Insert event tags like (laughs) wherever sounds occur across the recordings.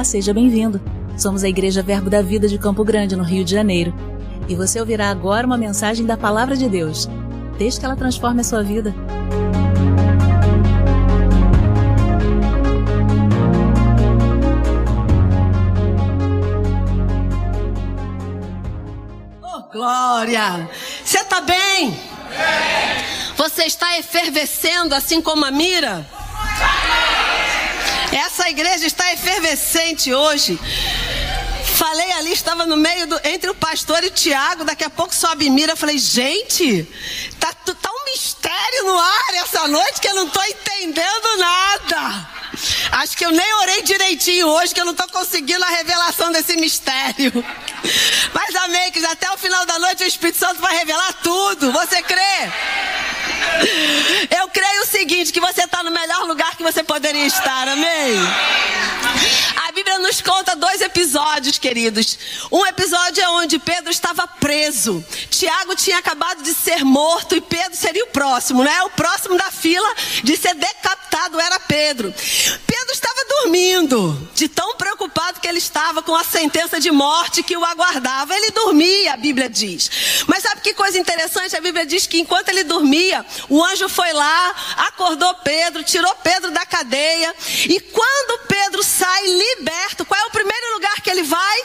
Olá, seja bem-vindo. Somos a Igreja Verbo da Vida de Campo Grande, no Rio de Janeiro. E você ouvirá agora uma mensagem da Palavra de Deus. Desde que ela transforme a sua vida. Oh, glória! Você está bem? Você está efervescendo assim como a mira? Essa igreja está efervescente hoje. Falei ali, estava no meio do, entre o pastor e o Tiago, daqui a pouco sobe mira. Falei, gente, tá, tá um mistério no ar essa noite que eu não estou entendendo nada. Acho que eu nem orei direitinho hoje, que eu não estou conseguindo a revelação desse mistério. Mas amém, que até o final da noite o Espírito Santo vai revelar tudo. Você crê? Eu creio o seguinte: que você está no melhor lugar que você poderia estar, amém? Bíblia nos conta dois episódios, queridos. Um episódio é onde Pedro estava preso. Tiago tinha acabado de ser morto e Pedro seria o próximo, né? O próximo da fila de ser decapitado era Pedro. Pedro estava dormindo, de tão preocupado que ele estava com a sentença de morte que o aguardava. Ele dormia, a Bíblia diz. Mas sabe que coisa interessante? A Bíblia diz que enquanto ele dormia, o anjo foi lá, acordou Pedro, tirou Pedro da cadeia. E quando Pedro sai liberto, qual é o primeiro lugar que ele vai?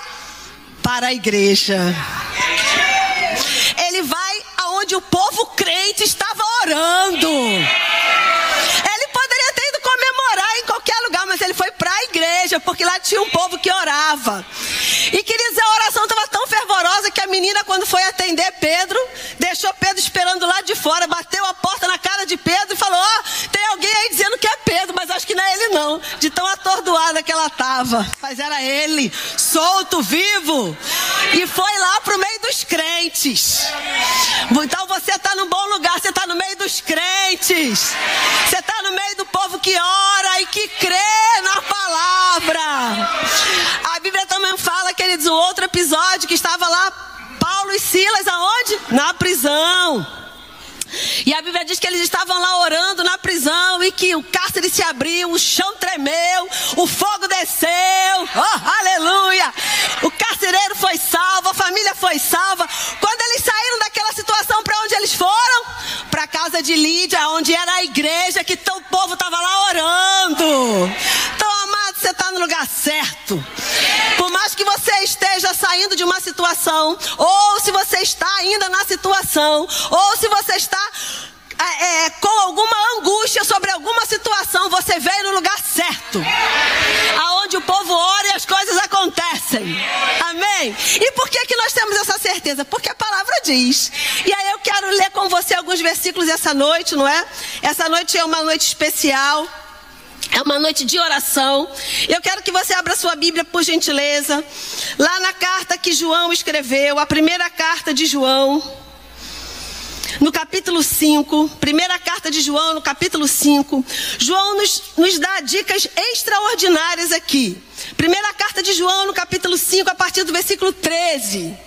Para a igreja. Ele vai aonde o povo crente estava orando. Mas ele foi para a igreja, porque lá tinha um povo que orava. E queridos, a oração estava tão fervorosa que a menina, quando foi atender Pedro, deixou Pedro esperando lá de fora, bateu a porta na cara de Pedro e falou: Ó, oh, tem alguém aí dizendo que é Pedro, mas acho que não é ele não, de tão atordoada que ela estava. Mas era ele, solto, vivo. E foi lá para o meio dos crentes. Então você está no bom lugar, você está no meio dos crentes. Você está no meio do povo que ora e que crê na palavra. A Bíblia também fala, queridos, um outro episódio que estava lá, Paulo e Silas, aonde? Na prisão. E a Bíblia diz que eles estavam lá orando na prisão e que o cárcere se abriu, o chão tremeu, o fogo desceu. Oh, aleluia! O carcereiro foi salvo, a família foi salva. Quando eles saíram daquela situação, para onde eles foram? Para a casa de Lídia, onde era a igreja que o povo estava lá orando. Certo. Por mais que você esteja saindo de uma situação, ou se você está ainda na situação, ou se você está é, é, com alguma angústia sobre alguma situação, você veio no lugar certo. Aonde o povo ora e as coisas acontecem. Amém? E por que, que nós temos essa certeza? Porque a palavra diz. E aí eu quero ler com você alguns versículos essa noite, não é? Essa noite é uma noite especial. É uma noite de oração. Eu quero que você abra sua Bíblia, por gentileza. Lá na carta que João escreveu, a primeira carta de João, no capítulo 5, primeira carta de João, no capítulo 5. João nos, nos dá dicas extraordinárias aqui. Primeira carta de João, no capítulo 5, a partir do versículo 13.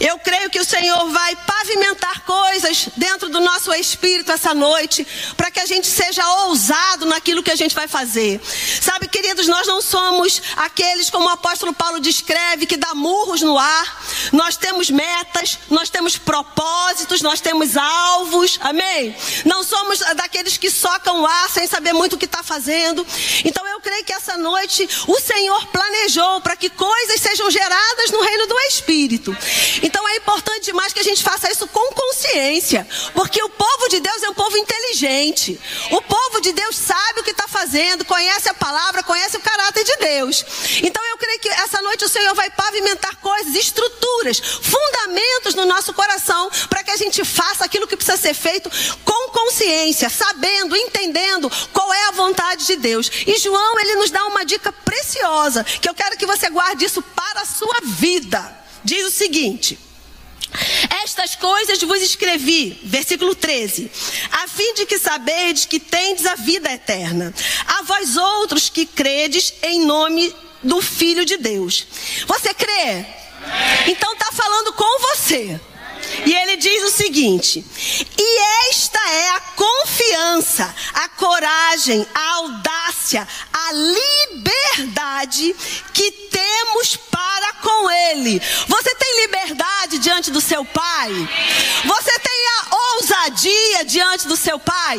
Eu creio que o Senhor vai pavimentar coisas dentro do nosso espírito essa noite, para que a gente seja ousado naquilo que a gente vai fazer. Sabe, queridos, nós não somos aqueles, como o apóstolo Paulo descreve, que dá murros no ar. Nós temos metas, nós temos propósitos, nós temos alvos, amém? Não somos daqueles que socam o ar sem saber muito o que está fazendo. Então eu creio que essa noite o Senhor planejou para que coisas sejam geradas no reino do Espírito. Então é importante demais que a gente faça isso com consciência, porque o povo de Deus é um povo inteligente. O povo de Deus sabe o que está fazendo, conhece a palavra, conhece o caráter de Deus. Então eu creio que essa noite o Senhor vai pavimentar coisas, estruturas, fundamentos no nosso coração, para que a gente faça aquilo que precisa ser feito com consciência, sabendo, entendendo qual é a vontade de Deus. E João, ele nos dá uma dica preciosa, que eu quero que você guarde isso para a sua vida diz o seguinte: estas coisas vos escrevi, versículo 13, a fim de que sabedes que tendes a vida eterna. A vós outros que credes em nome do Filho de Deus. Você crê? Então está falando com você. E ele diz o seguinte: e esta é a confiança, a coragem, a audácia, a liberdade que temos para com Ele. Você tem liberdade diante do seu Pai? Você tem a ousadia diante do seu Pai?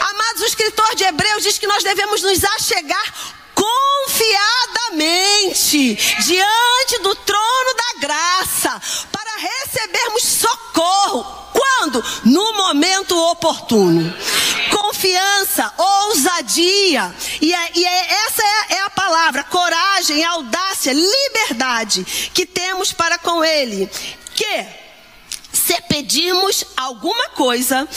Amados, o escritor de Hebreus diz que nós devemos nos achegar confiadamente diante do trono da graça para recebermos socorro. Quando? No momento oportuno. Confiança, ousadia. E, é, e é, essa é, é a palavra: coragem, audácia, liberdade que temos para com Ele. Que se pedirmos alguma coisa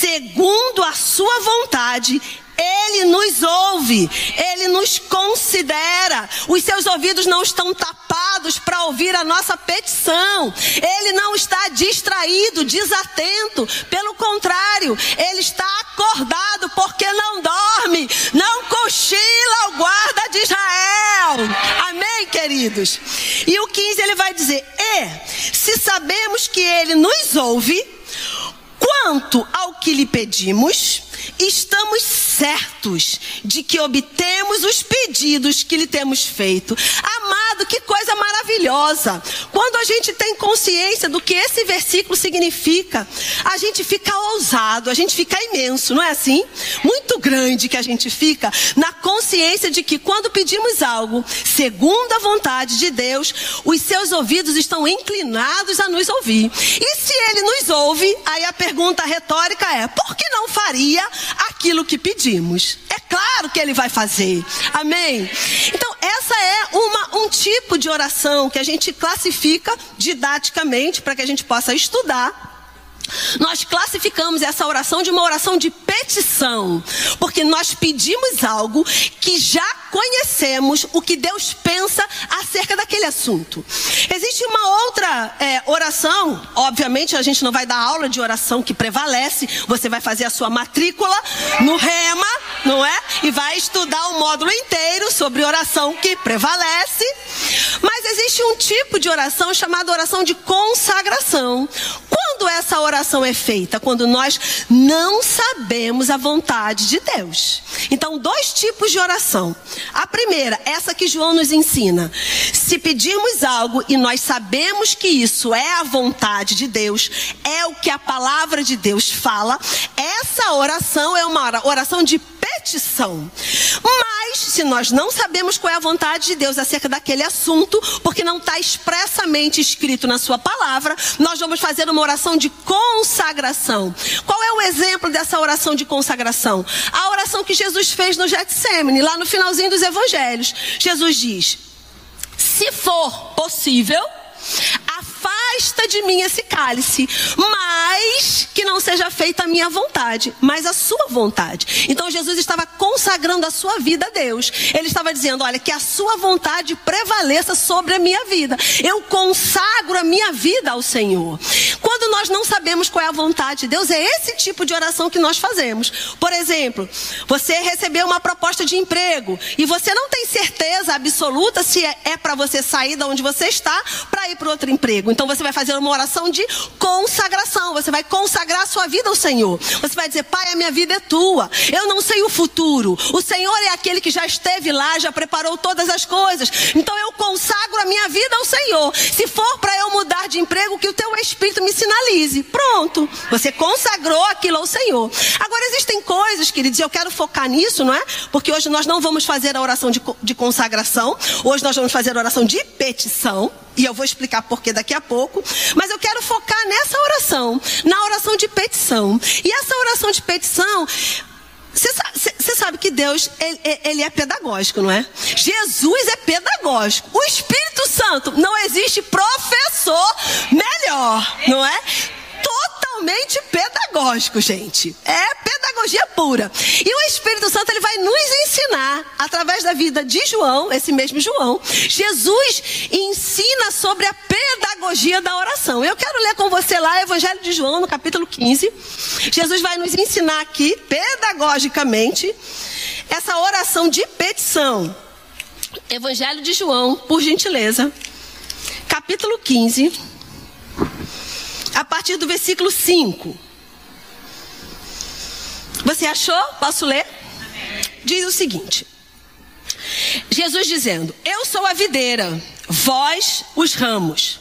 segundo a sua vontade, ele nos ouve, Ele nos considera. Os seus ouvidos não estão tapados para ouvir a nossa petição. Ele não está distraído, desatento. Pelo contrário, Ele está acordado porque não dorme, não cochila o guarda de Israel. Amém, queridos? E o 15 ele vai dizer: E se sabemos que Ele nos ouve, quanto ao que lhe pedimos, estamos certos de que obtemos os pedidos que lhe temos feito. Amado, que coisa maravilhosa! Quando a gente tem consciência do que esse versículo significa, a gente fica ousado, a gente fica imenso, não é assim? Muito grande que a gente fica na consciência de que quando pedimos algo segundo a vontade de Deus, os seus ouvidos estão inclinados a nos ouvir. E se ele nos ouve, aí a pergunta retórica é: por que não faria aquilo que pedimos. É claro que ele vai fazer. Amém? Então, essa é uma, um tipo de oração que a gente classifica didaticamente para que a gente possa estudar nós classificamos essa oração de uma oração de petição, porque nós pedimos algo que já conhecemos o que Deus pensa acerca daquele assunto. Existe uma outra é, oração, obviamente a gente não vai dar aula de oração que prevalece, você vai fazer a sua matrícula no Rema, não é? E vai estudar o módulo inteiro sobre oração que prevalece. Mas existe um tipo de oração chamada oração de consagração. Quando essa oração é feita? Quando nós não sabemos a vontade de Deus. Então, dois tipos de oração. A primeira, essa que João nos ensina. Se pedirmos algo e nós sabemos que isso é a vontade de Deus, é o que a palavra de Deus fala, essa oração é uma oração de petição. Mas, se nós não sabemos qual é a vontade de Deus acerca daquele assunto, porque não está expressamente escrito na Sua palavra, nós vamos fazer uma oração de consagração. Qual é o exemplo dessa oração de consagração? A oração que Jesus fez no Getsemane, lá no finalzinho dos evangelhos. Jesus diz: Se for possível, afasta de mim esse cálice, mas que não seja feita a minha vontade, mas a sua vontade. Então Jesus estava consagrando a sua vida a Deus. Ele estava dizendo: olha, que a sua vontade prevaleça sobre a minha vida. Eu consagro a minha vida ao Senhor. Quando nós não sabemos qual é a vontade de Deus, é esse tipo de oração que nós fazemos. Por exemplo, você recebeu uma proposta de emprego e você não tem certeza absoluta se é, é para você sair da onde você está para ir para outro emprego. Então você vai fazer uma oração de consagração. Você vai consagrar a sua vida ao Senhor. Você vai dizer: Pai, a minha vida é tua. Eu não sei o futuro. O Senhor é aquele que já esteve lá, já preparou todas as coisas. Então eu consagro a minha vida ao Senhor. Se for para eu mudar de emprego, que o teu Espírito me sinalize. Pronto. Você consagrou aquilo ao Senhor. Agora existem coisas, queridos, e eu quero focar nisso, não é? Porque hoje nós não vamos fazer a oração de, de consagração. Hoje nós vamos fazer a oração de petição. E eu vou explicar por que daqui a pouco. Mas eu quero focar nessa oração, na oração de petição. E essa oração de petição, você sabe, que Deus, ele, ele, é pedagógico, não é? Jesus é pedagógico. O Espírito Santo, não existe professor melhor, não é? Totalmente pedagógico, gente. É pedagogia pura. E o Espírito Santo ele vai nos ensinar através da vida de João, esse mesmo João. Jesus ensina sobre a pedagogia da oração. Eu quero ler com você lá o Evangelho de João, no capítulo 15. Jesus vai nos ensinar aqui pedagogicamente essa oração de petição. Evangelho de João, por gentileza. Capítulo 15 a partir do versículo 5. Você achou? Posso ler? Diz o seguinte: Jesus dizendo: Eu sou a videira, vós os ramos.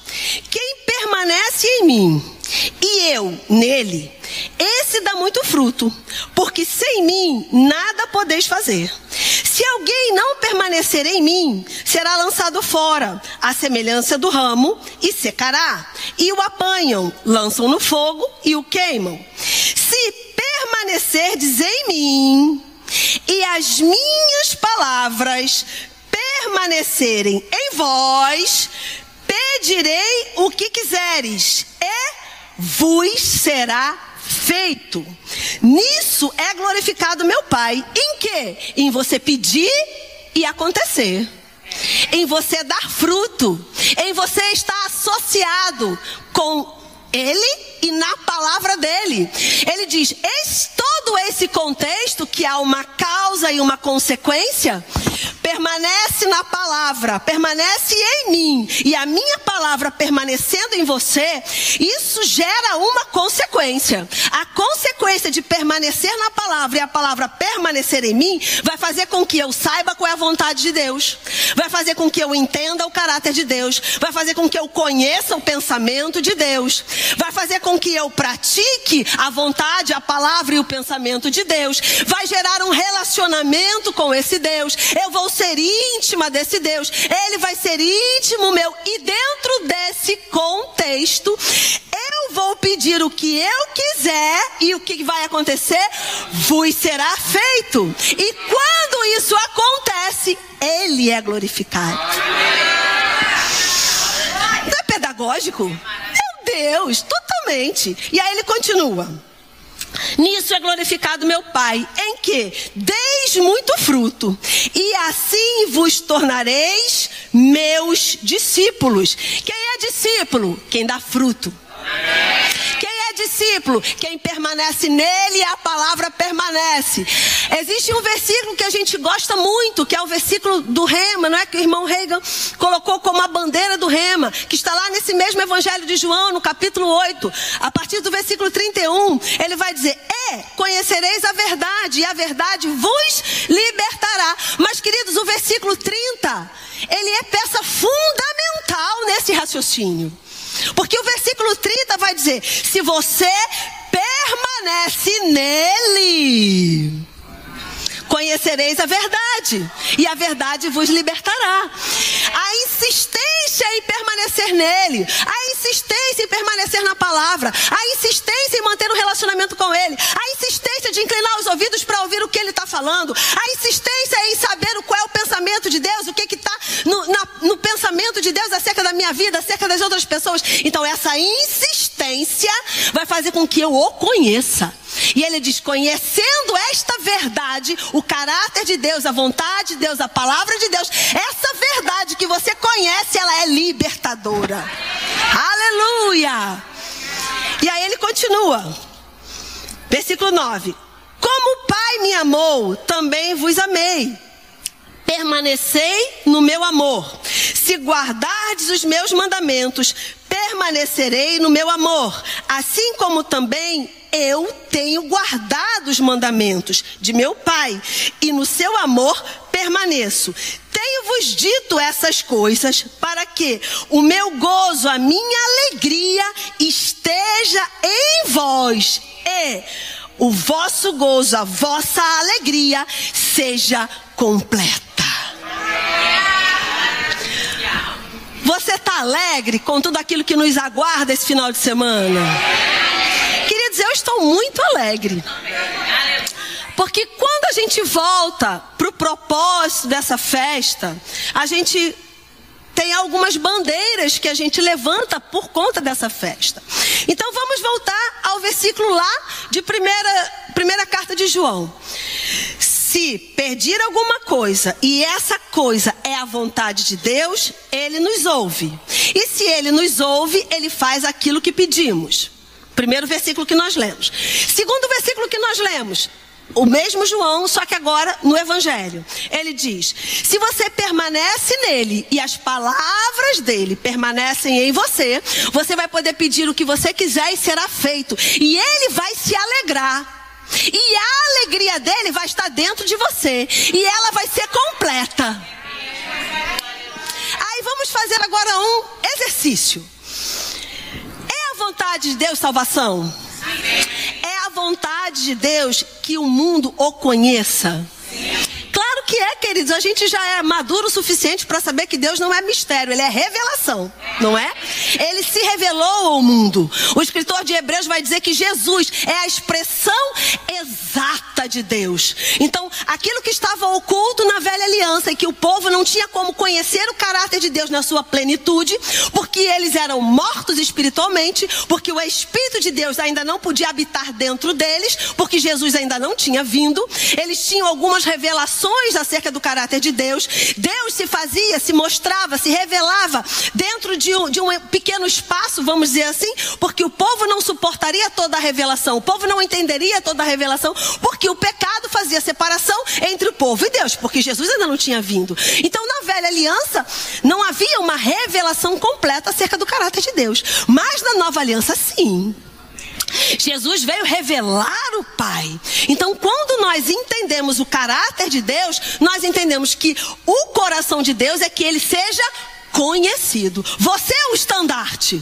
Quem permanece em mim e eu nele, esse dá muito fruto, porque sem mim nada podeis fazer. Se alguém não permanecer em mim, será lançado fora, à semelhança do ramo, e secará. E o apanham, lançam no fogo e o queimam. Se permanecerdes em mim, e as minhas palavras permanecerem em vós, pedirei o que quiseres, e vos será feito. Nisso é glorificado meu Pai. Em que? Em você pedir e acontecer. Em você dar fruto. Em você estar associado com Ele e na palavra dele. Ele diz: todo esse contexto que há uma causa e uma consequência, permanece na palavra, permanece em mim, e a minha palavra permanecendo em você, isso gera uma consequência. A consequência de permanecer na palavra e a palavra permanecer em mim vai fazer com que eu saiba qual é a vontade de Deus, vai fazer com que eu entenda o caráter de Deus, vai fazer com que eu conheça o pensamento de Deus, vai fazer com que eu pratique a vontade, a palavra e o pensamento de Deus, vai gerar um relacionamento com esse Deus. Eu vou ser íntima desse Deus, ele vai ser íntimo meu, e dentro desse contexto, eu vou pedir o que eu quiser, e o que vai acontecer? Vos será feito. E quando isso acontece, ele é glorificado. Não é pedagógico? Deus, totalmente. E aí ele continua. Nisso é glorificado meu Pai, em que deis muito fruto, e assim vos tornareis meus discípulos. Quem é discípulo? Quem dá fruto. É discípulo? Quem permanece nele, a palavra permanece. Existe um versículo que a gente gosta muito, que é o versículo do Rema, não é? Que o irmão Reagan colocou como a bandeira do Rema, que está lá nesse mesmo Evangelho de João, no capítulo 8, a partir do versículo 31, ele vai dizer: É, conhecereis a verdade, e a verdade vos libertará. Mas, queridos, o versículo 30, ele é peça fundamental nesse raciocínio. Porque o versículo 30 vai dizer: se você permanece nele, conhecereis a verdade, e a verdade vos libertará. A insistência em permanecer nele, a insistência em permanecer na palavra, a insistência em manter um relacionamento com ele, a insistência de inclinar os ouvidos para ouvir o que ele está falando, a insistência em saber qual é o pensamento de Deus, o que está minha vida, acerca das outras pessoas. Então, essa insistência vai fazer com que eu o conheça. E ele diz: conhecendo esta verdade, o caráter de Deus, a vontade de Deus, a palavra de Deus, essa verdade que você conhece, ela é libertadora. Aleluia! E aí ele continua, versículo 9: Como o Pai me amou, também vos amei. Permanecei no meu amor. Se guardardes os meus mandamentos, permanecerei no meu amor, assim como também eu tenho guardado os mandamentos de meu Pai, e no seu amor permaneço. Tenho-vos dito essas coisas para que o meu gozo, a minha alegria esteja em vós e o vosso gozo, a vossa alegria seja completa. Você está alegre com tudo aquilo que nos aguarda esse final de semana? Queridos, eu estou muito alegre. Porque quando a gente volta para o propósito dessa festa, a gente tem algumas bandeiras que a gente levanta por conta dessa festa. Então vamos voltar ao versículo lá de primeira, primeira carta de João. Se pedir alguma coisa e essa coisa é a vontade de Deus, ele nos ouve. E se ele nos ouve, ele faz aquilo que pedimos. Primeiro versículo que nós lemos. Segundo versículo que nós lemos, o mesmo João, só que agora no Evangelho. Ele diz: se você permanece nele e as palavras dele permanecem em você, você vai poder pedir o que você quiser e será feito. E ele vai se alegrar. E a alegria dele vai estar dentro de você. E ela vai ser completa. Aí vamos fazer agora um exercício. É a vontade de Deus salvação? É a vontade de Deus que o mundo o conheça? Claro que é, queridos. A gente já é maduro o suficiente para saber que Deus não é mistério, ele é revelação, não é? Ele se revelou ao mundo. O escritor de Hebreus vai dizer que Jesus é a expressão exata de Deus. Então, aquilo que estava oculto na velha aliança e que o povo não tinha como conhecer o caráter de Deus na sua plenitude, porque eles eram mortos espiritualmente, porque o Espírito de Deus ainda não podia habitar dentro deles, porque Jesus ainda não tinha vindo. Eles tinham algumas revelações acerca do caráter de Deus. Deus se fazia, se mostrava, se revelava dentro de um, de um pequeno espaço, vamos dizer assim, porque o povo não suportaria toda a revelação, o povo não entenderia toda a revelação, porque o pecado fazia separação entre o povo e Deus, porque Jesus ainda não tinha vindo. Então, na velha aliança, não havia uma revelação completa acerca do caráter de Deus, mas na nova aliança, sim. Jesus veio revelar o Pai. Então, quando nós entendemos o caráter de Deus, nós entendemos que o coração de Deus é que ele seja conhecido. Você é o estandarte.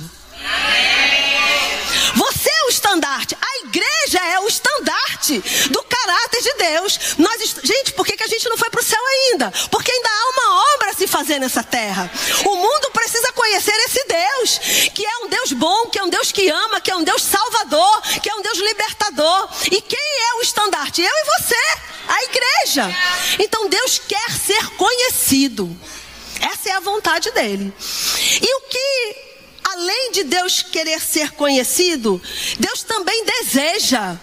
Você o estandarte. A igreja é o estandarte do caráter de Deus. Nós, gente, por que, que a gente não foi para o céu ainda? Porque ainda há uma obra a se fazer nessa terra. O mundo precisa conhecer esse Deus, que é um Deus bom, que é um Deus que ama, que é um Deus salvador, que é um Deus libertador. E quem é o estandarte? Eu e você, a igreja. Então Deus quer ser conhecido. Essa é a vontade dele. E o que além de Deus querer ser conhecido, Deus também deseja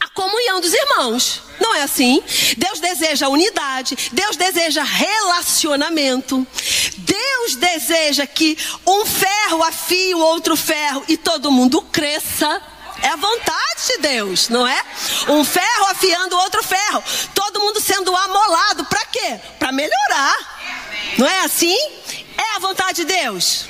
a comunhão dos irmãos. Não é assim? Deus deseja unidade, Deus deseja relacionamento. Deus deseja que um ferro afie o outro ferro e todo mundo cresça. É a vontade de Deus, não é? Um ferro afiando o outro ferro. Todo mundo sendo amolado. Para quê? Para melhorar. Não é assim? É a vontade de Deus.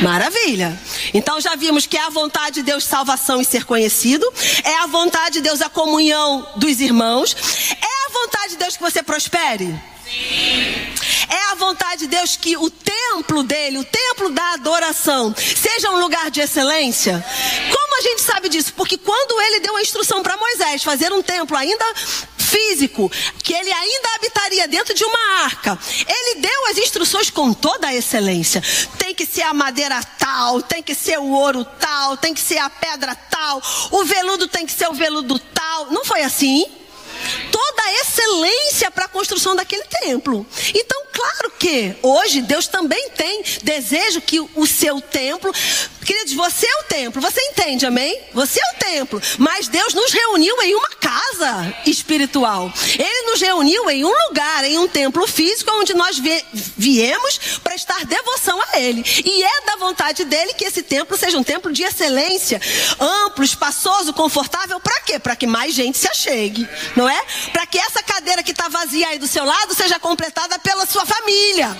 Maravilha. Então já vimos que é a vontade de Deus salvação e ser conhecido, é a vontade de Deus a comunhão dos irmãos, é a vontade de Deus que você prospere. Sim. É a vontade de Deus que o templo dele, o templo da adoração, seja um lugar de excelência. Como a gente sabe disso? Porque quando ele deu a instrução para Moisés fazer um templo ainda físico, que ele ainda habitaria dentro de uma arca. Ele deu as instruções com toda a excelência. Tem que ser a madeira tal, tem que ser o ouro tal, tem que ser a pedra tal, o veludo tem que ser o veludo tal. Não foi assim? Toda a excelência para a construção daquele templo. Então, claro que hoje Deus também tem desejo que o seu templo, queridos, você é o templo, você entende, amém? Você é o templo, mas Deus nos reuniu em uma casa espiritual. Ele nos reuniu em um lugar, em um templo físico, onde nós viemos prestar devoção a Ele. E é da vontade dele que esse templo seja um templo de excelência, amplo, espaçoso, confortável. Para quê? Para que mais gente se achegue, não é? Para que essa cadeira que está vazia aí do seu lado seja completada pela sua família.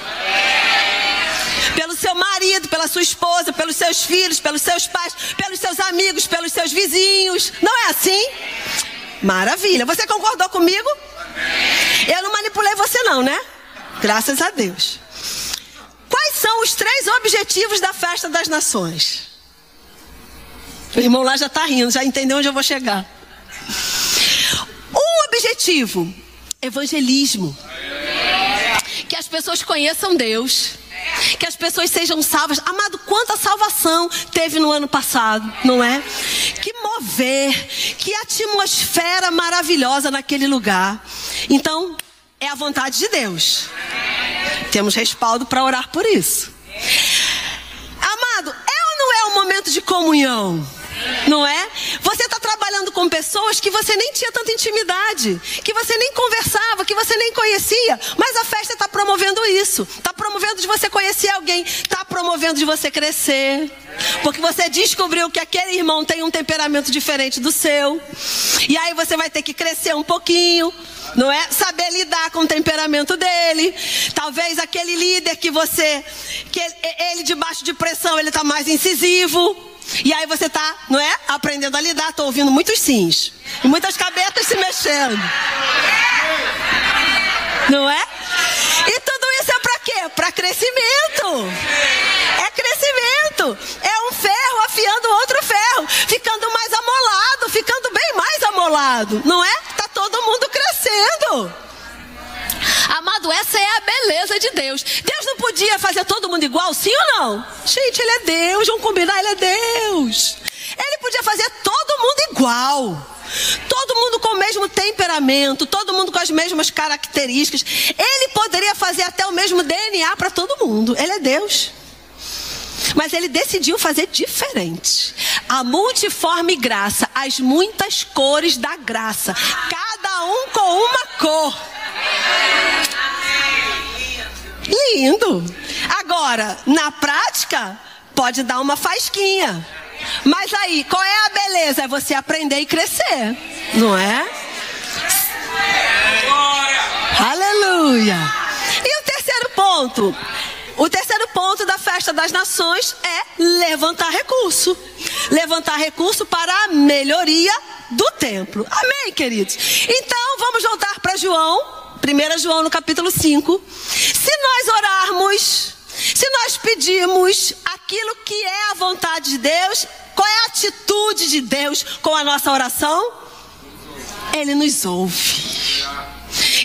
Pelo seu marido, pela sua esposa, pelos seus filhos, pelos seus pais, pelos seus amigos, pelos seus vizinhos. Não é assim? Maravilha. Você concordou comigo? Eu não manipulei você não, né? Graças a Deus. Quais são os três objetivos da festa das nações? O irmão lá já está rindo, já entendeu onde eu vou chegar. Objetivo: evangelismo. Que as pessoas conheçam Deus. Que as pessoas sejam salvas. Amado, quanta salvação teve no ano passado, não é? Que mover, que atmosfera maravilhosa naquele lugar. Então, é a vontade de Deus. Temos respaldo para orar por isso. Amado, é ou não é um momento de comunhão? Não é? Você está trabalhando com pessoas que você nem tinha tanta intimidade, que você nem conversava, que você nem conhecia, mas a festa está promovendo isso. Está promovendo de você conhecer alguém, está promovendo de você crescer. Porque você descobriu que aquele irmão tem um temperamento diferente do seu. E aí você vai ter que crescer um pouquinho, não é? Saber lidar com o temperamento dele. Talvez aquele líder que você, que ele, ele debaixo de pressão, ele está mais incisivo. E aí você está, não é? Aprendendo a lidar. Estou ouvindo muitos sims. E muitas cabeças se mexendo. Não é? E tudo isso é para quê? Para crescimento. É crescimento. É um ferro afiando outro ferro, ficando mais amolado, ficando bem mais amolado, não é? Tá todo mundo crescendo. Amado, essa é a beleza de Deus. Deus não podia fazer todo mundo igual, sim ou não? Gente, Ele é Deus, vamos combinar, Ele é Deus. Ele podia fazer todo mundo igual. Todo mundo com o mesmo temperamento, todo mundo com as mesmas características. Ele poderia fazer até o mesmo DNA para todo mundo. Ele é Deus. Mas ele decidiu fazer diferente. A multiforme graça, as muitas cores da graça, cada um com uma cor. Lindo. Agora, na prática, pode dar uma fasquinha. Mas aí, qual é a beleza? É você aprender e crescer, não é? Aleluia. E o terceiro ponto? O terceiro ponto da festa das nações é levantar recurso. Levantar recurso para a melhoria do templo. Amém, queridos? Então, vamos voltar para João, 1 João no capítulo 5. Se nós orarmos, se nós pedimos aquilo que é a vontade de Deus, qual é a atitude de Deus com a nossa oração? Ele nos ouve.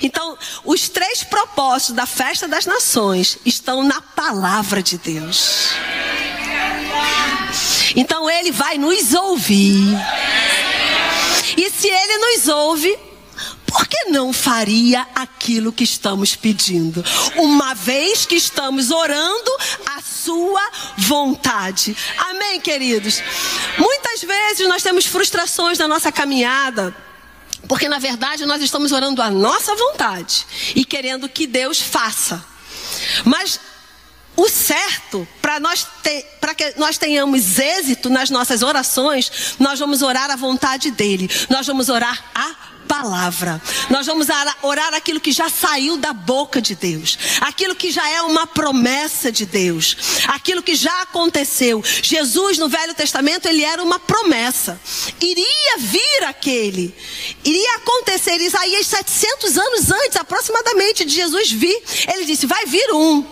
Então, os três propósitos da festa das nações estão na palavra de Deus. Então, ele vai nos ouvir. E se ele nos ouve, por que não faria aquilo que estamos pedindo? Uma vez que estamos orando a sua vontade. Amém, queridos? Muitas vezes nós temos frustrações na nossa caminhada. Porque na verdade nós estamos orando a nossa vontade e querendo que Deus faça. Mas o certo, para nós para que nós tenhamos êxito nas nossas orações, nós vamos orar a vontade dele. Nós vamos orar a palavra. Nós vamos orar aquilo que já saiu da boca de Deus, aquilo que já é uma promessa de Deus, aquilo que já aconteceu. Jesus no Velho Testamento, ele era uma promessa. Iria vir aquele, iria acontecer. Isaías 700 anos antes, aproximadamente, de Jesus vir, ele disse: Vai vir um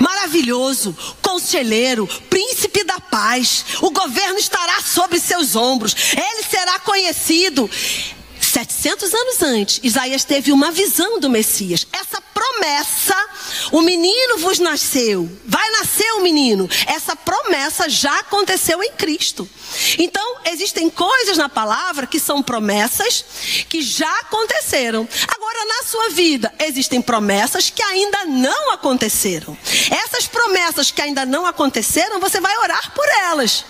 maravilhoso, conselheiro, príncipe da paz. O governo estará sobre seus ombros. Ele será conhecido. 700 anos antes, Isaías teve uma visão do Messias. Essa promessa, o menino vos nasceu, vai nascer o menino. Essa promessa já aconteceu em Cristo. Então, existem coisas na palavra que são promessas que já aconteceram. Agora, na sua vida, existem promessas que ainda não aconteceram. Essas promessas que ainda não aconteceram, você vai orar por elas.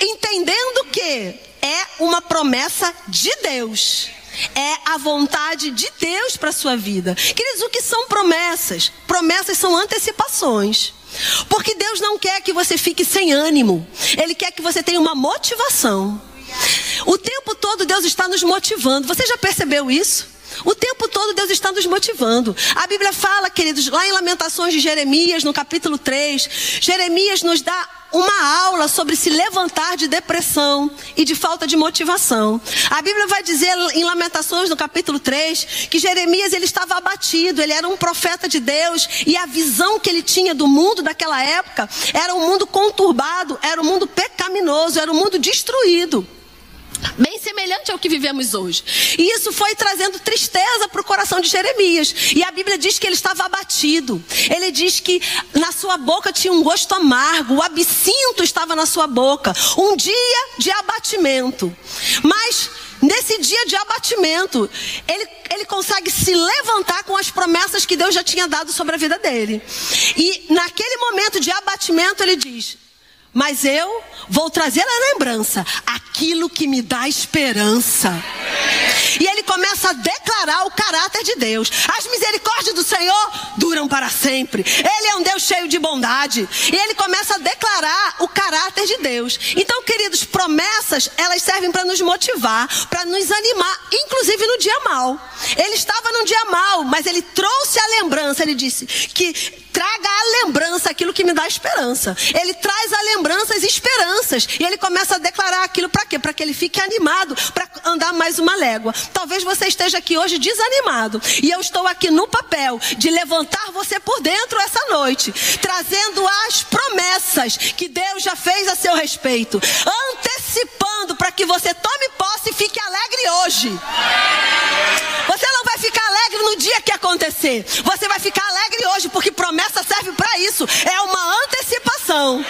Entendendo que é uma promessa de Deus. É a vontade de Deus para a sua vida. Queridos, o que são promessas? Promessas são antecipações. Porque Deus não quer que você fique sem ânimo. Ele quer que você tenha uma motivação. O tempo todo Deus está nos motivando. Você já percebeu isso? O tempo todo Deus está nos motivando. A Bíblia fala, queridos, lá em Lamentações de Jeremias, no capítulo 3, Jeremias nos dá uma aula sobre se levantar de depressão e de falta de motivação. A Bíblia vai dizer em Lamentações, no capítulo 3, que Jeremias ele estava abatido, ele era um profeta de Deus e a visão que ele tinha do mundo daquela época era um mundo conturbado, era um mundo pecaminoso, era um mundo destruído. Bem semelhante ao que vivemos hoje. E isso foi trazendo tristeza para o coração de Jeremias. E a Bíblia diz que ele estava abatido. Ele diz que na sua boca tinha um gosto amargo, o absinto estava na sua boca. Um dia de abatimento. Mas nesse dia de abatimento, ele, ele consegue se levantar com as promessas que Deus já tinha dado sobre a vida dele. E naquele momento de abatimento, ele diz: mas eu vou trazer a lembrança aquilo que me dá esperança. E ele começa a declarar o caráter de Deus. As misericórdias do Senhor duram para sempre. Ele é um Deus cheio de bondade. E ele começa a declarar o caráter de Deus. Então, queridos, promessas, elas servem para nos motivar, para nos animar, inclusive no dia mal. Ele estava num dia mal, mas ele trouxe a lembrança. Ele disse que traga a lembrança aquilo que me dá esperança. Ele traz a lembranças esperança esperanças. E ele começa a declarar aquilo para quê? Para que ele fique animado para andar mais uma légua. Talvez você esteja aqui hoje desanimado. E eu estou aqui no papel de levantar você por dentro essa noite, trazendo as promessas que Deus já fez a seu respeito, antecipando para que você tome posse e fique alegre hoje. Você não vai ficar alegre no dia que acontecer. Você vai ficar alegre hoje, porque promessa serve para isso. É uma antecipação.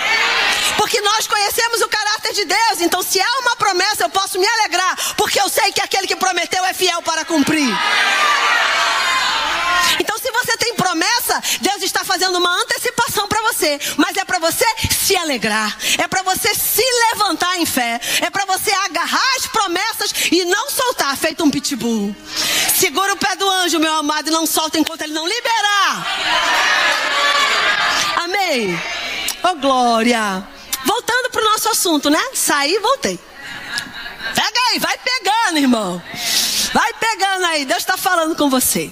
Porque nós conhecemos o caráter de Deus. Então, se há uma promessa, eu posso me alegrar. Porque eu sei que aquele que prometeu é fiel para cumprir. Então, se você tem promessa, Deus está fazendo uma antecipação para você. Mas é para você se alegrar. É para você se levantar em fé. É para você agarrar as promessas e não soltar, feito um pitbull. Segura o pé do anjo, meu amado, e não solta enquanto ele não liberar. Amém. Oh, glória. Voltando para o nosso assunto, né? Saí e voltei. Pega aí, vai pegando, irmão. Vai pegando aí, Deus está falando com você.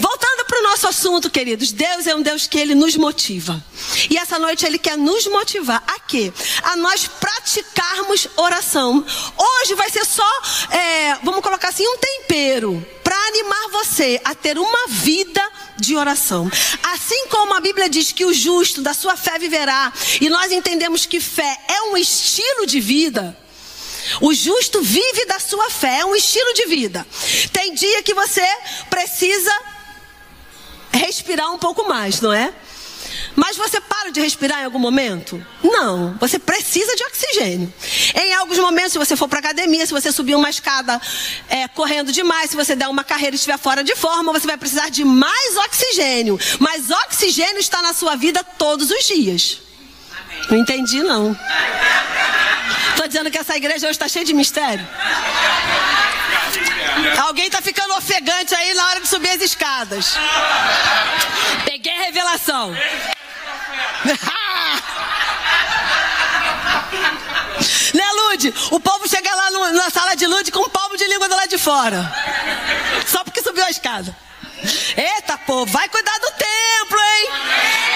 Voltando para o nosso assunto, queridos, Deus é um Deus que ele nos motiva. E essa noite ele quer nos motivar a quê? A nós praticarmos oração. Hoje vai ser só, é, vamos colocar assim, um tempero para animar você a ter uma vida de oração. Assim como a Bíblia diz que o justo da sua fé viverá, e nós entendemos que fé é um estilo de vida. O justo vive da sua fé, é um estilo de vida. Tem dia que você precisa respirar um pouco mais, não é? Mas você para de respirar em algum momento? Não, você precisa de oxigênio. Em alguns momentos, se você for para academia, se você subir uma escada é, correndo demais, se você der uma carreira e estiver fora de forma, você vai precisar de mais oxigênio. Mas oxigênio está na sua vida todos os dias. Não entendi, não. Estou dizendo que essa igreja hoje está cheia de mistério. Alguém está ficando ofegante aí na hora de subir as escadas. Peguei a revelação. (laughs) né, Lude? O povo chega lá no, na sala de Lude com um palmo de língua do lado de fora. Só porque subiu a escada. Eita, povo, vai cuidar do templo, hein?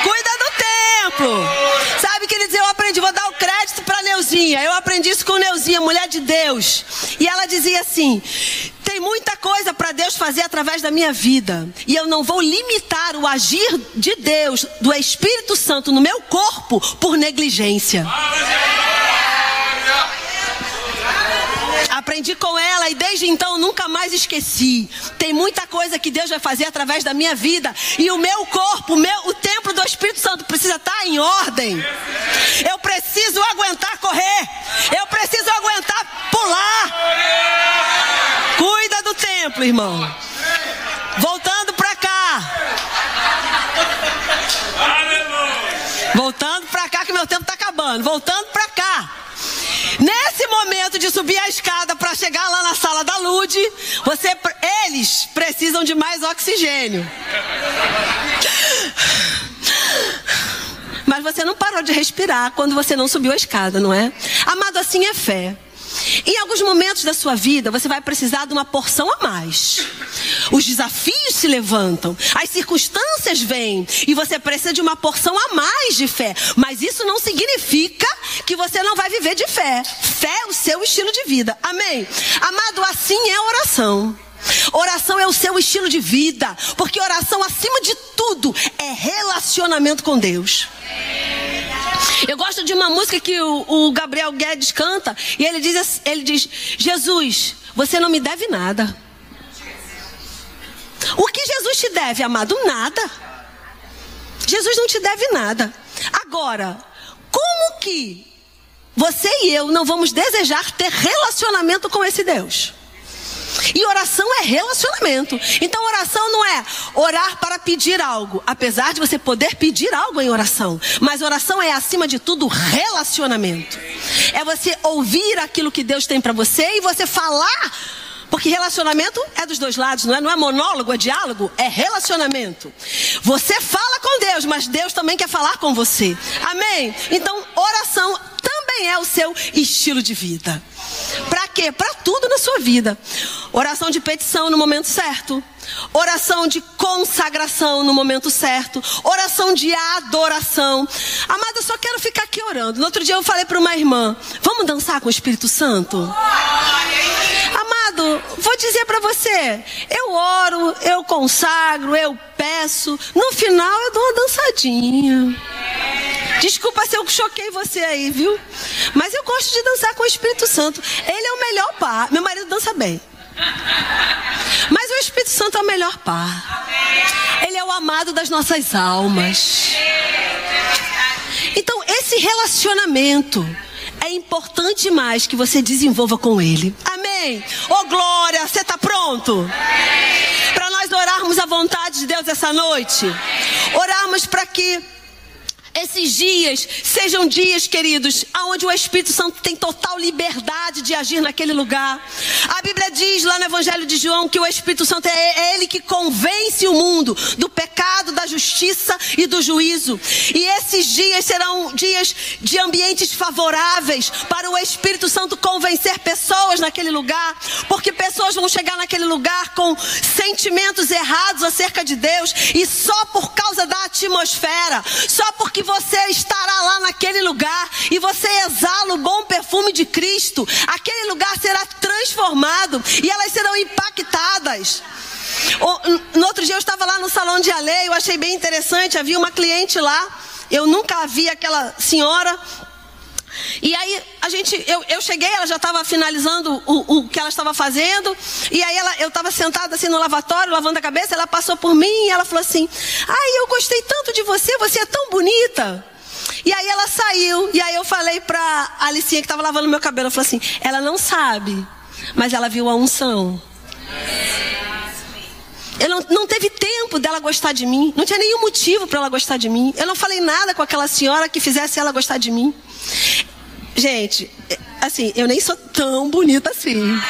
Cuida do templo. Neuzinha. Eu aprendi isso com Neuzinha, mulher de Deus. E ela dizia assim: tem muita coisa para Deus fazer através da minha vida. E eu não vou limitar o agir de Deus, do Espírito Santo no meu corpo, por negligência. Aprendi com ela e desde então nunca mais esqueci. Tem muita coisa que Deus vai fazer através da minha vida e o meu corpo, o, meu, o templo do Espírito Santo precisa estar em ordem. Eu preciso aguentar correr. Eu preciso aguentar pular. Cuida do templo, irmão. Voltando para cá. Voltando para cá que meu tempo está acabando. Voltando para cá. Nesse momento de subir a escada para chegar lá na sala da Lude, você, eles precisam de mais oxigênio. Mas você não parou de respirar quando você não subiu a escada, não é? Amado, assim é fé. Em alguns momentos da sua vida, você vai precisar de uma porção a mais. Os desafios se levantam, as circunstâncias vêm e você precisa de uma porção a mais de fé. Mas isso não significa que você não vai viver de fé. Fé é o seu estilo de vida. Amém? Amado, assim é oração. Oração é o seu estilo de vida, porque oração, acima de tudo, é relacionamento com Deus. Eu gosto de uma música que o, o Gabriel Guedes canta e ele diz, ele diz: Jesus, você não me deve nada. O que Jesus te deve, amado? Nada. Jesus não te deve nada. Agora, como que você e eu não vamos desejar ter relacionamento com esse Deus? E oração é relacionamento. Então, oração não é orar para pedir algo, apesar de você poder pedir algo em oração. Mas oração é, acima de tudo, relacionamento. É você ouvir aquilo que Deus tem para você e você falar. Porque relacionamento é dos dois lados, não é? Não é monólogo, é diálogo, é relacionamento. Você fala com Deus, mas Deus também quer falar com você. Amém? Então, oração também é o seu estilo de vida. Para quê? Para tudo na sua vida. Oração de petição no momento certo. Oração de consagração no momento certo. Oração de adoração. Amada, eu só quero ficar aqui orando. No outro dia eu falei para uma irmã: Vamos dançar com o Espírito Santo? Amado, vou dizer para você: eu oro, eu consagro, eu peço. No final eu dou uma dançadinha. Desculpa se eu choquei você aí, viu? Mas eu gosto de dançar com o Espírito Santo. Ele é o melhor par. Meu marido dança bem. Mas o Espírito Santo é o melhor par. Ele é o amado das nossas almas. Então, esse relacionamento é importante demais que você desenvolva com ele. Amém. Ô oh, glória, você está pronto? Para nós orarmos a vontade de Deus essa noite. Orarmos para que esses dias sejam dias, queridos, onde o Espírito Santo tem total liberdade de agir naquele lugar. A Bíblia diz lá no Evangelho de João que o Espírito Santo é, é ele que convence o mundo do pecado, da justiça e do juízo. E esses dias serão dias de ambientes favoráveis para o Espírito Santo convencer pessoas naquele lugar, porque pessoas vão chegar naquele lugar com sentimentos errados acerca de Deus e só por causa da atmosfera, só porque você estará lá naquele lugar e você exala o bom perfume de Cristo, aquele lugar será transformado e elas serão impactadas. No outro dia eu estava lá no salão de Alê, eu achei bem interessante, havia uma cliente lá, eu nunca vi aquela senhora, e aí a gente, eu, eu cheguei, ela já estava finalizando o, o, que ela estava fazendo. E aí ela, eu estava sentada assim no lavatório, lavando a cabeça. Ela passou por mim e ela falou assim: Ai, eu gostei tanto de você, você é tão bonita. E aí ela saiu. E aí eu falei para a Alicinha que estava lavando meu cabelo, eu falei assim: Ela não sabe, mas ela viu a unção. Eu não, não teve tempo dela gostar de mim. Não tinha nenhum motivo para ela gostar de mim. Eu não falei nada com aquela senhora que fizesse ela gostar de mim. Gente, assim, eu nem sou tão bonita assim.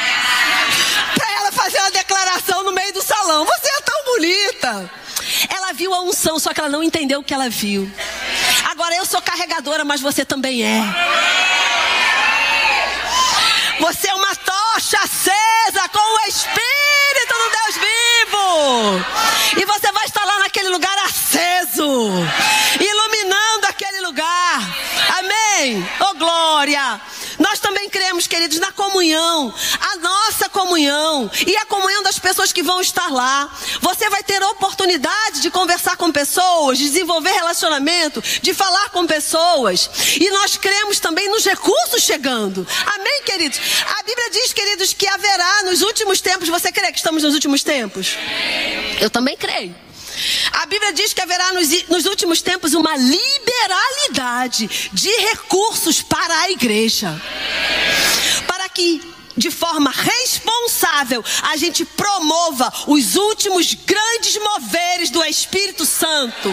Pra ela fazer uma declaração no meio do salão. Você é tão bonita. Ela viu a unção, só que ela não entendeu o que ela viu. Agora eu sou carregadora, mas você também é. Você é uma tocha acesa com o Espírito do Deus vivo. E você vai estar lá naquele lugar aceso. Amém. Oh glória. Nós também cremos, queridos, na comunhão, a nossa comunhão e a comunhão das pessoas que vão estar lá. Você vai ter oportunidade de conversar com pessoas, de desenvolver relacionamento, de falar com pessoas. E nós cremos também nos recursos chegando. Amém, queridos? A Bíblia diz, queridos, que haverá nos últimos tempos. Você crê que estamos nos últimos tempos? Eu também creio. A Bíblia diz que haverá nos, nos, últimos tempos uma liberalidade de recursos para a igreja. Para que, de forma responsável, a gente promova os últimos grandes moveres do Espírito Santo.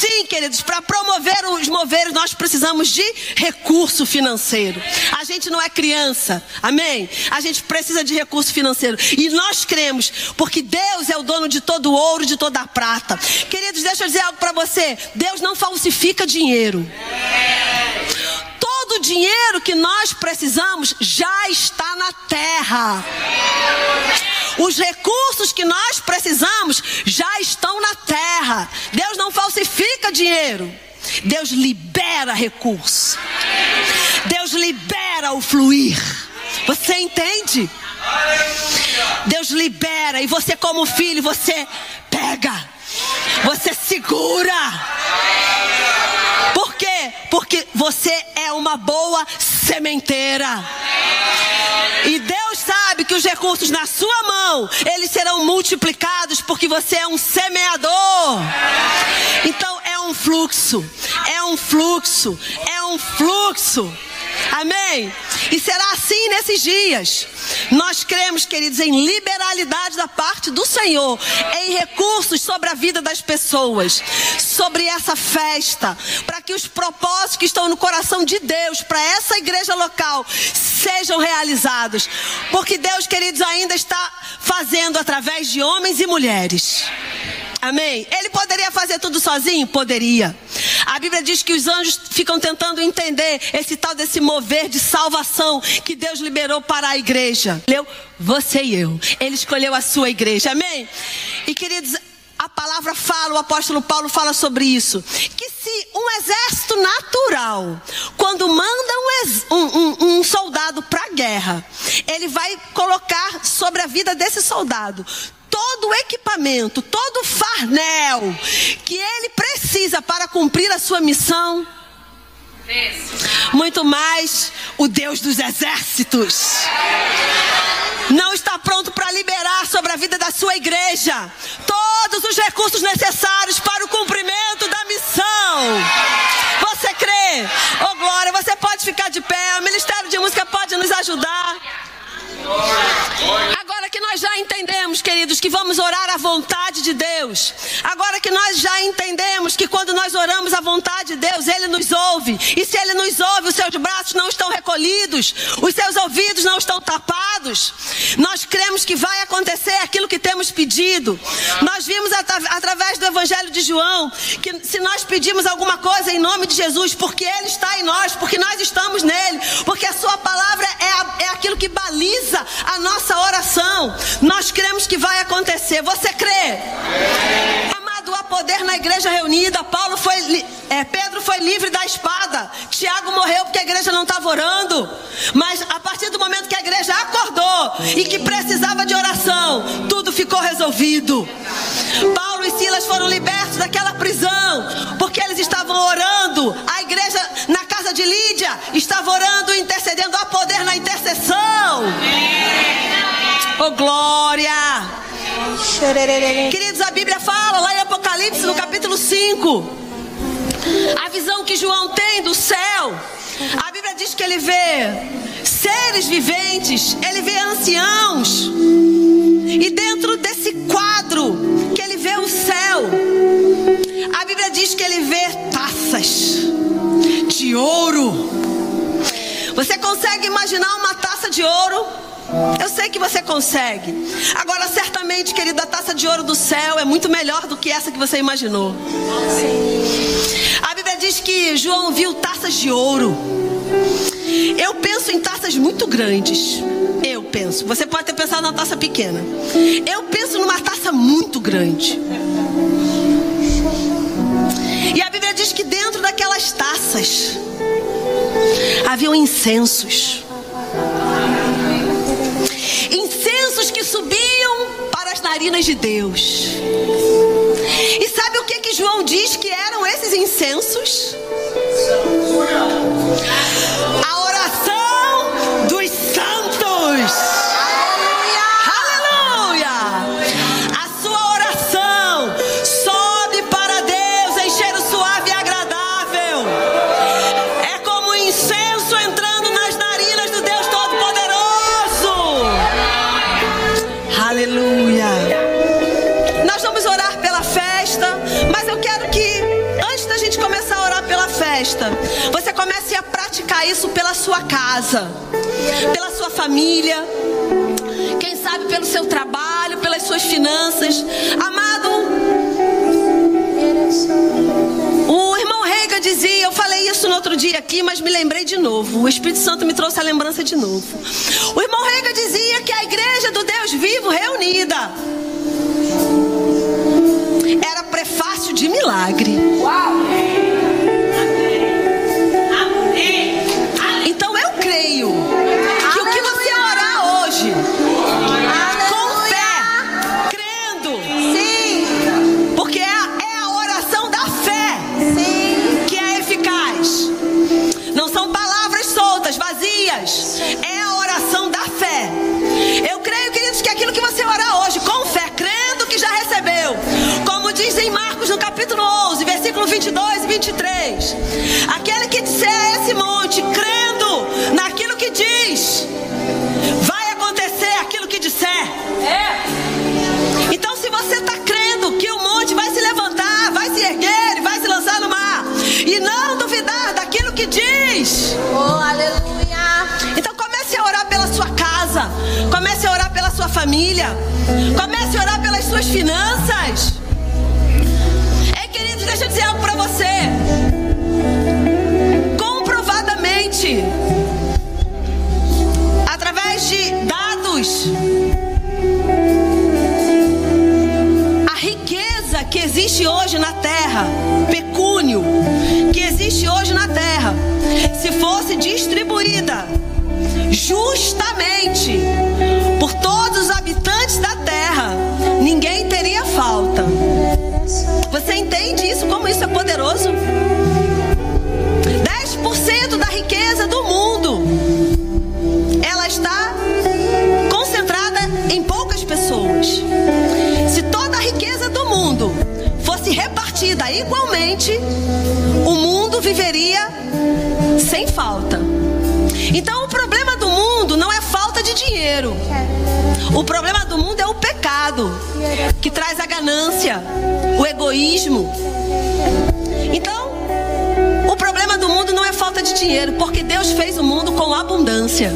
Sim, queridos, para promover os moveres nós precisamos de recurso financeiro. A gente não é criança, amém? A gente precisa de recurso financeiro. E nós cremos, porque Deus é o dono de todo o ouro, de toda a prata. Queridos, deixa eu dizer algo para você: Deus não falsifica dinheiro. Todo o dinheiro que nós precisamos já está na terra. Os recursos que nós precisamos já estão na terra. Deus não falsifica dinheiro. Deus libera recurso. Deus libera o fluir. Você entende? Deus libera e você como filho, você pega. Você segura. Por quê? Porque você é uma boa sementeira. E Deus sabe que os recursos na sua mão, eles serão multiplicados porque você é um semeador. Então é um fluxo, é um fluxo, é um fluxo. Amém? E será assim nesses dias. Nós cremos, queridos, em liberalidade da parte do Senhor, em recursos sobre a vida das pessoas, sobre essa festa, para que os propósitos que estão no coração de Deus para essa igreja local sejam realizados. Porque Deus, queridos, ainda está fazendo através de homens e mulheres. Amém? Ele poderia fazer tudo sozinho? Poderia. A Bíblia diz que os anjos ficam tentando entender esse tal desse mover de salvação que Deus liberou para a igreja. Você e eu. Ele escolheu a sua igreja. Amém? E queridos, a palavra fala, o apóstolo Paulo fala sobre isso. Que se um exército natural, quando manda um, um, um soldado para a guerra, ele vai colocar sobre a vida desse soldado todo o equipamento, todo o farnel que ele precisa para cumprir a sua missão. Muito mais o Deus dos exércitos. Não está pronto para liberar sobre a vida da sua igreja todos os recursos necessários para o cumprimento da missão. Você crê? Oh glória, você pode ficar de pé. O Ministério de Música pode nos ajudar. Agora que nós já entendemos, queridos, que vamos orar à vontade de Deus. Agora que nós já entendemos que quando nós oramos à vontade de Deus, Ele nos ouve. E se Ele nos ouve, os seus braços não estão recolhidos, os seus ouvidos não estão tapados. Nós cremos que vai acontecer aquilo que temos pedido. Nós vimos at através do Evangelho de João que se nós pedimos alguma coisa em nome de Jesus, porque Ele está em nós, porque nós estamos nele, porque a Sua palavra é, é aquilo que baliza a nossa oração. Nós cremos que vai acontecer. Você crê? Amado, há poder na igreja reunida. Paulo foi, é, Pedro foi livre da espada. Tiago morreu porque a igreja não estava orando. Mas a partir do momento que a igreja acordou e que precisava de oração, tudo ficou resolvido. Paulo e Silas foram libertos daquela prisão porque eles estavam orando. A igreja na casa de Lídia estava orando, intercedendo. Há poder na intercessão. Oh, glória! Queridos, a Bíblia fala lá em Apocalipse, no capítulo 5, a visão que João tem do céu. A Bíblia diz que ele vê seres viventes, ele vê anciãos. E dentro desse quadro que ele vê o céu, a Bíblia diz que ele vê taças de ouro. Você consegue imaginar uma taça de ouro? Eu sei que você consegue. Agora, certamente, querida, a taça de ouro do céu é muito melhor do que essa que você imaginou. A Bíblia diz que João viu taças de ouro. Eu penso em taças muito grandes. Eu penso. Você pode ter pensado na taça pequena. Eu penso numa taça muito grande. E a Bíblia diz que dentro daquelas taças haviam incensos. Incensos que subiam para as narinas de Deus. E sabe o que que João diz que eram esses incensos? Sua casa, pela sua família, quem sabe pelo seu trabalho, pelas suas finanças. Amado, o irmão Reiga dizia, eu falei isso no outro dia aqui, mas me lembrei de novo. O Espírito Santo me trouxe a lembrança de novo. O irmão Reiga dizia que a igreja do Deus vivo reunida era prefácio de milagre. Uau! Capítulo 11, versículo 22 e 23, aquele que disser a esse monte, crendo naquilo que diz, vai acontecer aquilo que disser. É. Então, se você está crendo que o monte vai se levantar, vai se erguer e vai se lançar no mar, e não duvidar daquilo que diz, oh, aleluia. Comece a orar pela sua família. Comece a orar pelas suas finanças. Deixa eu dizer algo para você. Comprovadamente, através de dados, a riqueza que existe hoje na terra, pecúnio, que existe hoje na terra, se fosse distribuída justamente por todos os habitantes da terra, ninguém entende isso? Como isso é poderoso? 10% da riqueza do mundo ela está concentrada em poucas pessoas. Se toda a riqueza do mundo fosse repartida igualmente, o mundo viveria sem falta. Então o problema do mundo não é falta de dinheiro. O problema do mundo é o pecado, que traz a ganância, o egoísmo. Então, o problema do mundo não é falta de dinheiro, porque Deus fez o mundo com abundância.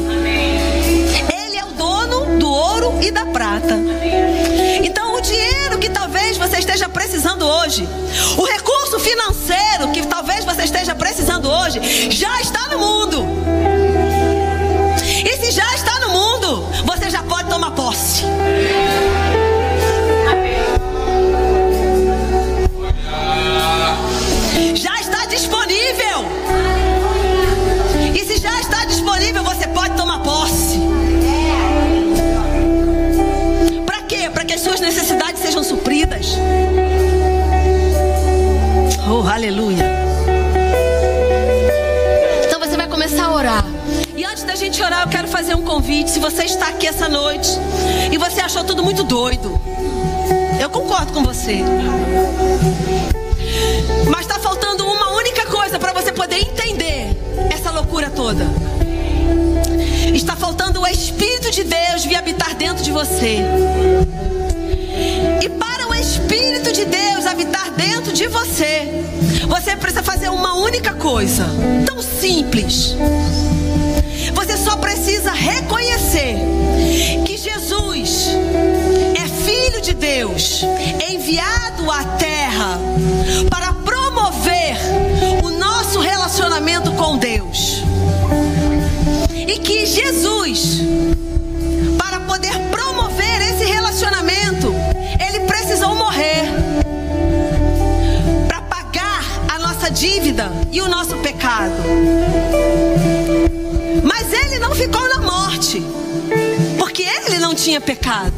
Ele é o dono do ouro e da prata. Então, o dinheiro que talvez você esteja precisando hoje, o recurso financeiro que talvez você esteja precisando hoje, já está no mundo. Aleluia. Então você vai começar a orar. E antes da gente orar, eu quero fazer um convite. Se você está aqui essa noite e você achou tudo muito doido, eu concordo com você. Mas está faltando uma única coisa para você poder entender essa loucura toda. Está faltando o Espírito de Deus vir habitar dentro de você. E para Espírito de Deus habitar dentro de você, você precisa fazer uma única coisa, tão simples. Você só precisa reconhecer que Jesus é Filho de Deus, enviado à terra para promover o nosso relacionamento com Deus. E que Jesus, para poder promover esse relacionamento, dívida e o nosso pecado. Mas ele não ficou na morte, porque ele não tinha pecado.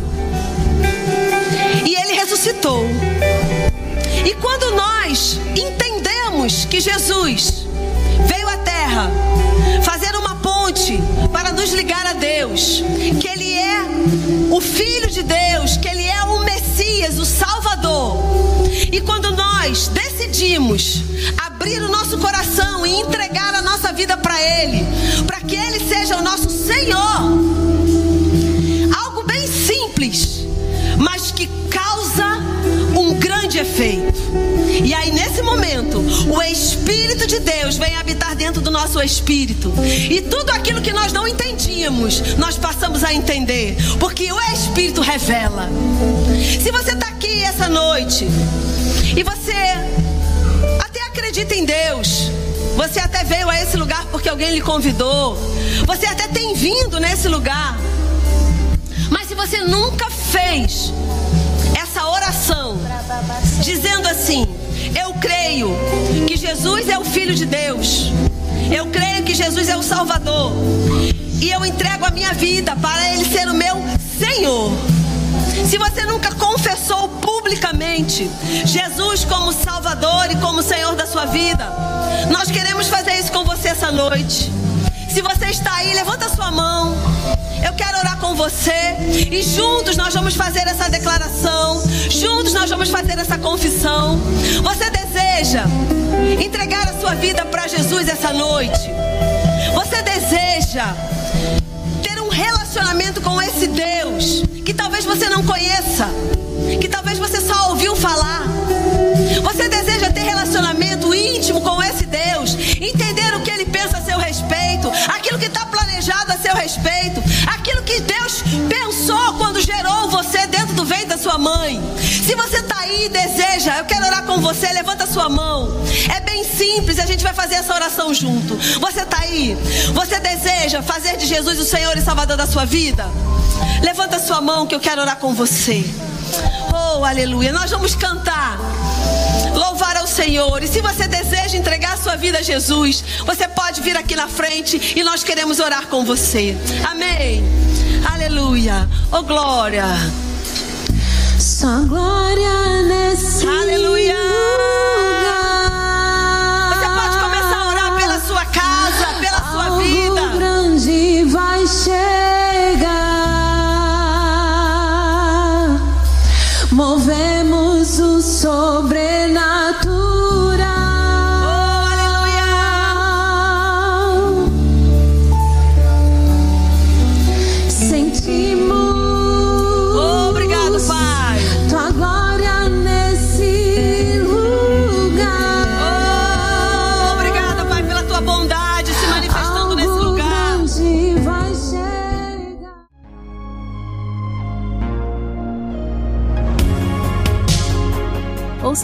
E ele ressuscitou. E quando nós entendemos que Jesus veio à terra fazer uma ponte para nos ligar a Deus, que ele é o filho de Deus, que ele é o Messias, o Salvador. E quando nós decidimos abrir o nosso coração e entregar a nossa vida para ele, para que ele seja o nosso Senhor, algo bem simples, mas que causa um grande efeito. E aí, nesse momento, o Espírito de Deus vem habitar dentro do nosso espírito. E tudo aquilo que nós não entendíamos, nós passamos a entender. Porque o Espírito revela. Se você está aqui essa noite e você acredita em Deus, você até veio a esse lugar porque alguém lhe convidou, você até tem vindo nesse lugar. Mas se você nunca fez essa oração, dizendo assim: Eu creio que Jesus é o Filho de Deus, eu creio que Jesus é o Salvador, e eu entrego a minha vida para Ele ser o meu Senhor. Se você nunca confessou publicamente Jesus como Salvador e como Senhor da sua vida, nós queremos fazer isso com você essa noite. Se você está aí, levanta sua mão. Eu quero orar com você e juntos nós vamos fazer essa declaração. Juntos nós vamos fazer essa confissão. Você deseja entregar a sua vida para Jesus essa noite? Você deseja ter um relacionamento com esse Deus que talvez você não conheça, que talvez você só ouviu falar? Você deseja ter relacionamento íntimo com esse Deus, entender o que ele pensa a seu respeito, aquilo que está planejado a seu respeito, aquilo que Deus pensou quando gerou você dentro do ventre da sua mãe. Se você está aí e deseja, eu quero orar com você, levanta a sua mão. É bem simples, a gente vai fazer essa oração junto. Você está aí? Você deseja fazer de Jesus o Senhor e Salvador da sua vida? Levanta a sua mão que eu quero orar com você. Oh, aleluia. Nós vamos cantar. Louvar ao Senhor. E se você deseja entregar a sua vida a Jesus, você pode vir aqui na frente e nós queremos orar com você. Amém. Aleluia. Oh, glória. Só glória nesse Aleluia. lugar. Você pode começar a orar pela sua casa, pela sua Algo vida. grande vai chegar.